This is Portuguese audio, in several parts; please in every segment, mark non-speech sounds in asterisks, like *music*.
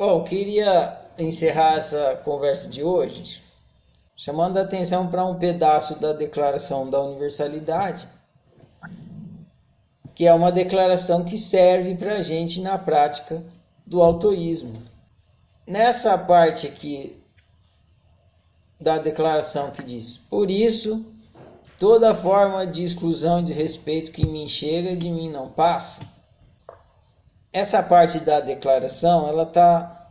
Bom, queria encerrar essa conversa de hoje chamando a atenção para um pedaço da Declaração da Universalidade, que é uma declaração que serve para a gente na prática do autoísmo. Nessa parte aqui da declaração que diz: Por isso, toda forma de exclusão e de respeito que me chega de mim não passa. Essa parte da declaração, ela está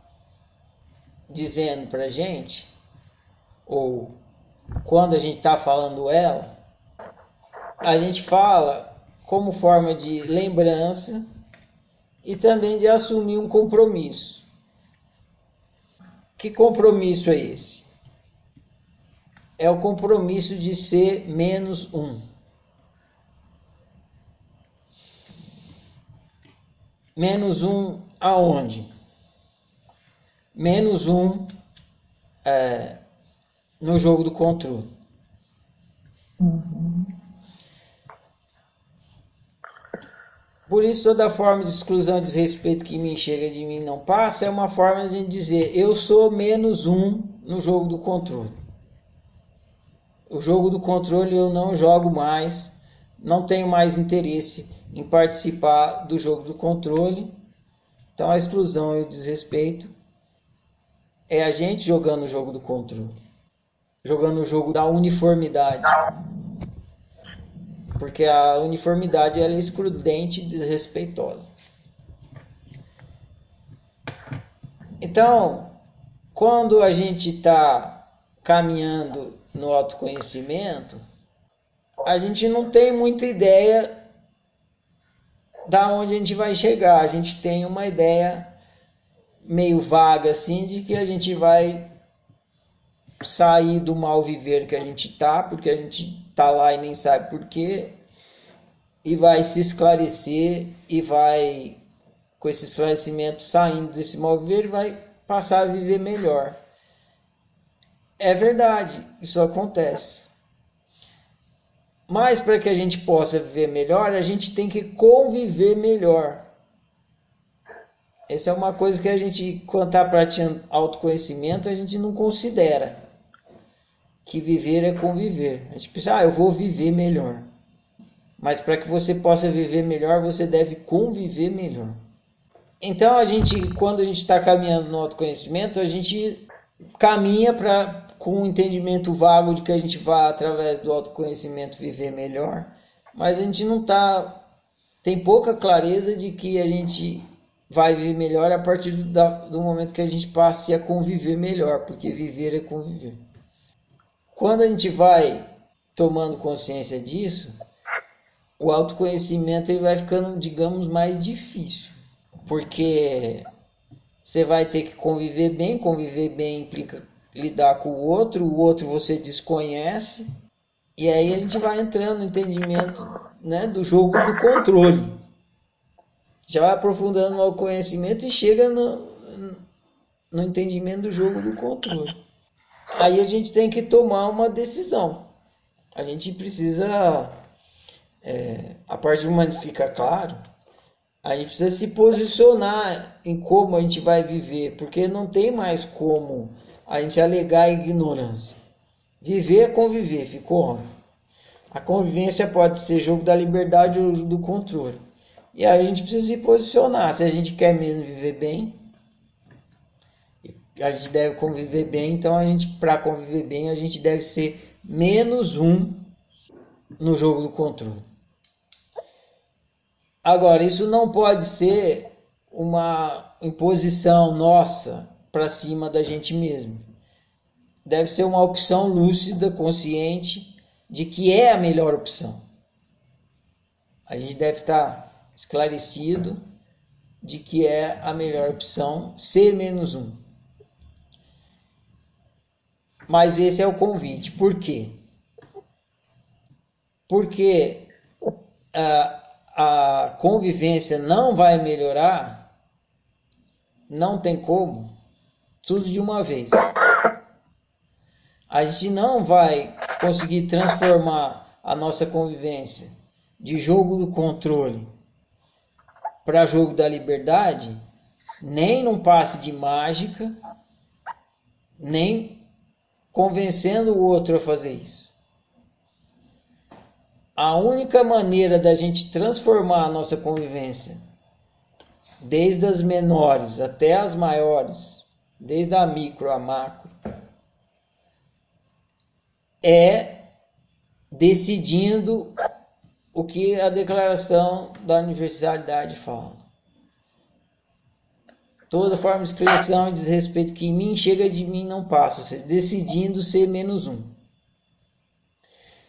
dizendo para gente ou quando a gente está falando ela, a gente fala como forma de lembrança e também de assumir um compromisso. Que compromisso é esse? É o compromisso de ser menos um. Menos um aonde? Menos um é, no jogo do controle. Uhum. Por isso, toda forma de exclusão e desrespeito que me chega de mim não passa é uma forma de dizer eu sou menos um no jogo do controle. O jogo do controle eu não jogo mais, não tenho mais interesse em participar do jogo do controle. Então, a exclusão e o desrespeito é a gente jogando o jogo do controle jogando o jogo da uniformidade. Porque a uniformidade ela é excludente e desrespeitosa. Então, quando a gente está caminhando no autoconhecimento, a gente não tem muita ideia da onde a gente vai chegar. A gente tem uma ideia meio vaga assim de que a gente vai sair do mal viver que a gente tá, porque a gente tá lá e nem sabe por quê, e vai se esclarecer e vai com esse esclarecimento saindo desse mal viver, vai passar a viver melhor. É verdade, isso acontece. Mas para que a gente possa viver melhor, a gente tem que conviver melhor. Essa é uma coisa que a gente, quando está praticando autoconhecimento, a gente não considera que viver é conviver. A gente pensa, ah, eu vou viver melhor. Mas para que você possa viver melhor, você deve conviver melhor. Então a gente, quando a gente está caminhando no autoconhecimento, a gente caminha para com um entendimento vago de que a gente vai através do autoconhecimento viver melhor, mas a gente não tá tem pouca clareza de que a gente vai viver melhor a partir do, do momento que a gente passe a conviver melhor, porque viver é conviver. Quando a gente vai tomando consciência disso, o autoconhecimento ele vai ficando, digamos, mais difícil, porque você vai ter que conviver bem, conviver bem implica lidar com o outro, o outro você desconhece, e aí a gente vai entrando no entendimento né, do jogo do controle. Já vai aprofundando no conhecimento e chega no, no entendimento do jogo do controle aí a gente tem que tomar uma decisão. A gente precisa, é, a partir do momento que fica claro, a gente precisa se posicionar em como a gente vai viver, porque não tem mais como a gente alegar a ignorância. Viver é conviver, ficou. A convivência pode ser jogo da liberdade ou do controle. E aí a gente precisa se posicionar. Se a gente quer mesmo viver bem, a gente deve conviver bem, então a gente para conviver bem a gente deve ser menos um no jogo do controle. Agora, isso não pode ser uma imposição nossa para cima da gente mesmo. Deve ser uma opção lúcida, consciente de que é a melhor opção. A gente deve estar esclarecido de que é a melhor opção ser menos um. Mas esse é o convite. Por quê? Porque a, a convivência não vai melhorar, não tem como, tudo de uma vez. A gente não vai conseguir transformar a nossa convivência de jogo do controle para jogo da liberdade nem num passe de mágica, nem convencendo o outro a fazer isso. A única maneira da gente transformar a nossa convivência, desde as menores até as maiores, desde a micro a macro, é decidindo o que a declaração da universalidade fala. Toda forma de exclamação e desrespeito que em mim chega de mim não passa, ou seja, decidindo ser menos um.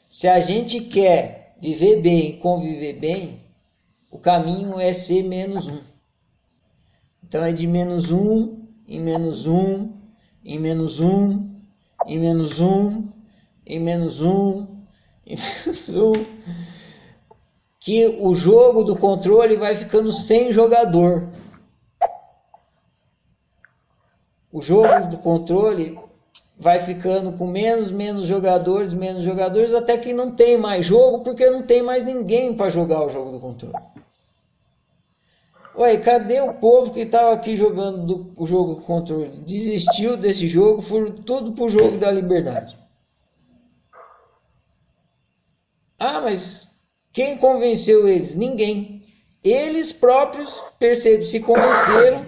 Se a gente quer viver bem, conviver bem, o caminho é ser menos um. Então é de menos um, em menos um, em menos um, em menos um, em menos um, em *laughs* menos um, que o jogo do controle vai ficando sem jogador. O jogo do controle vai ficando com menos, menos jogadores, menos jogadores, até que não tem mais jogo, porque não tem mais ninguém para jogar o jogo do controle. Ué, cadê o povo que estava aqui jogando do, o jogo controle? Desistiu desse jogo, foram tudo pro jogo da liberdade. Ah, mas quem convenceu eles? Ninguém. Eles próprios percebem, se convenceram,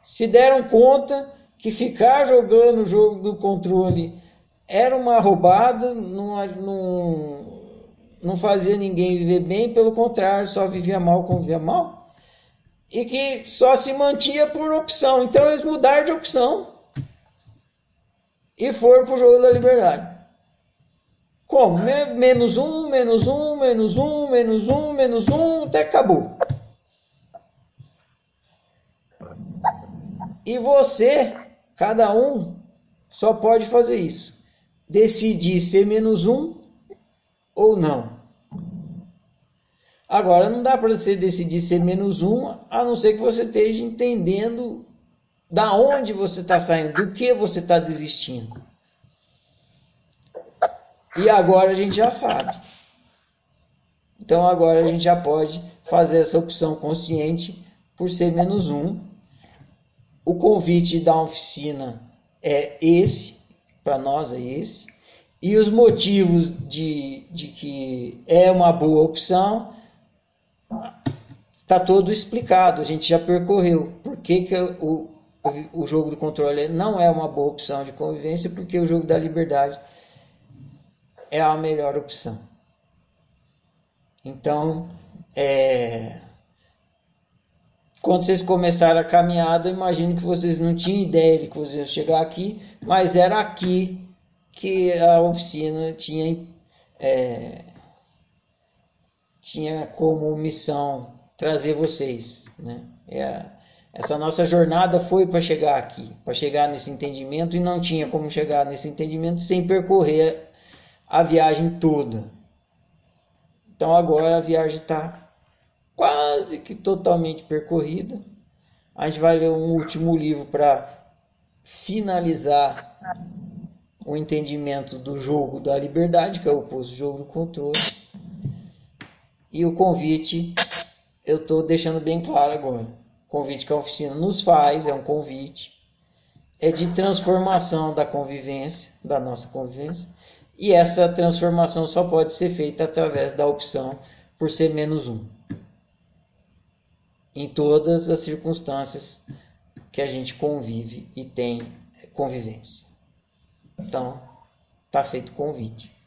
se deram conta que ficar jogando o jogo do controle era uma roubada, não, não, não fazia ninguém viver bem, pelo contrário, só vivia mal, convivia mal. E que só se mantinha por opção. Então eles mudaram de opção e foram para o jogo da liberdade. Como? Menos um, menos um, menos um, menos um, menos um, até acabou. E você, cada um, só pode fazer isso. Decidir ser menos um ou não. Agora, não dá para você decidir ser menos um, a não ser que você esteja entendendo da onde você está saindo, do que você está desistindo. E agora a gente já sabe. Então agora a gente já pode fazer essa opção consciente por ser menos um. O convite da oficina é esse, para nós é esse. E os motivos de, de que é uma boa opção está todo explicado, a gente já percorreu. Por que, que o, o jogo do controle não é uma boa opção de convivência? Porque o jogo da liberdade é a melhor opção. Então, é, quando vocês começaram a caminhada, imagino que vocês não tinham ideia de que vocês iam chegar aqui, mas era aqui que a oficina tinha, é, tinha como missão trazer vocês. Né? É, essa nossa jornada foi para chegar aqui, para chegar nesse entendimento, e não tinha como chegar nesse entendimento sem percorrer a viagem toda. Então agora a viagem está quase que totalmente percorrida. A gente vai ler um último livro para finalizar o entendimento do jogo da liberdade, que é o oposto jogo do controle. E o convite, eu estou deixando bem claro agora. O convite que a oficina nos faz é um convite, é de transformação da convivência, da nossa convivência, e essa transformação só pode ser feita através da opção por ser menos um. Em todas as circunstâncias que a gente convive e tem convivência. Então, está feito o convite.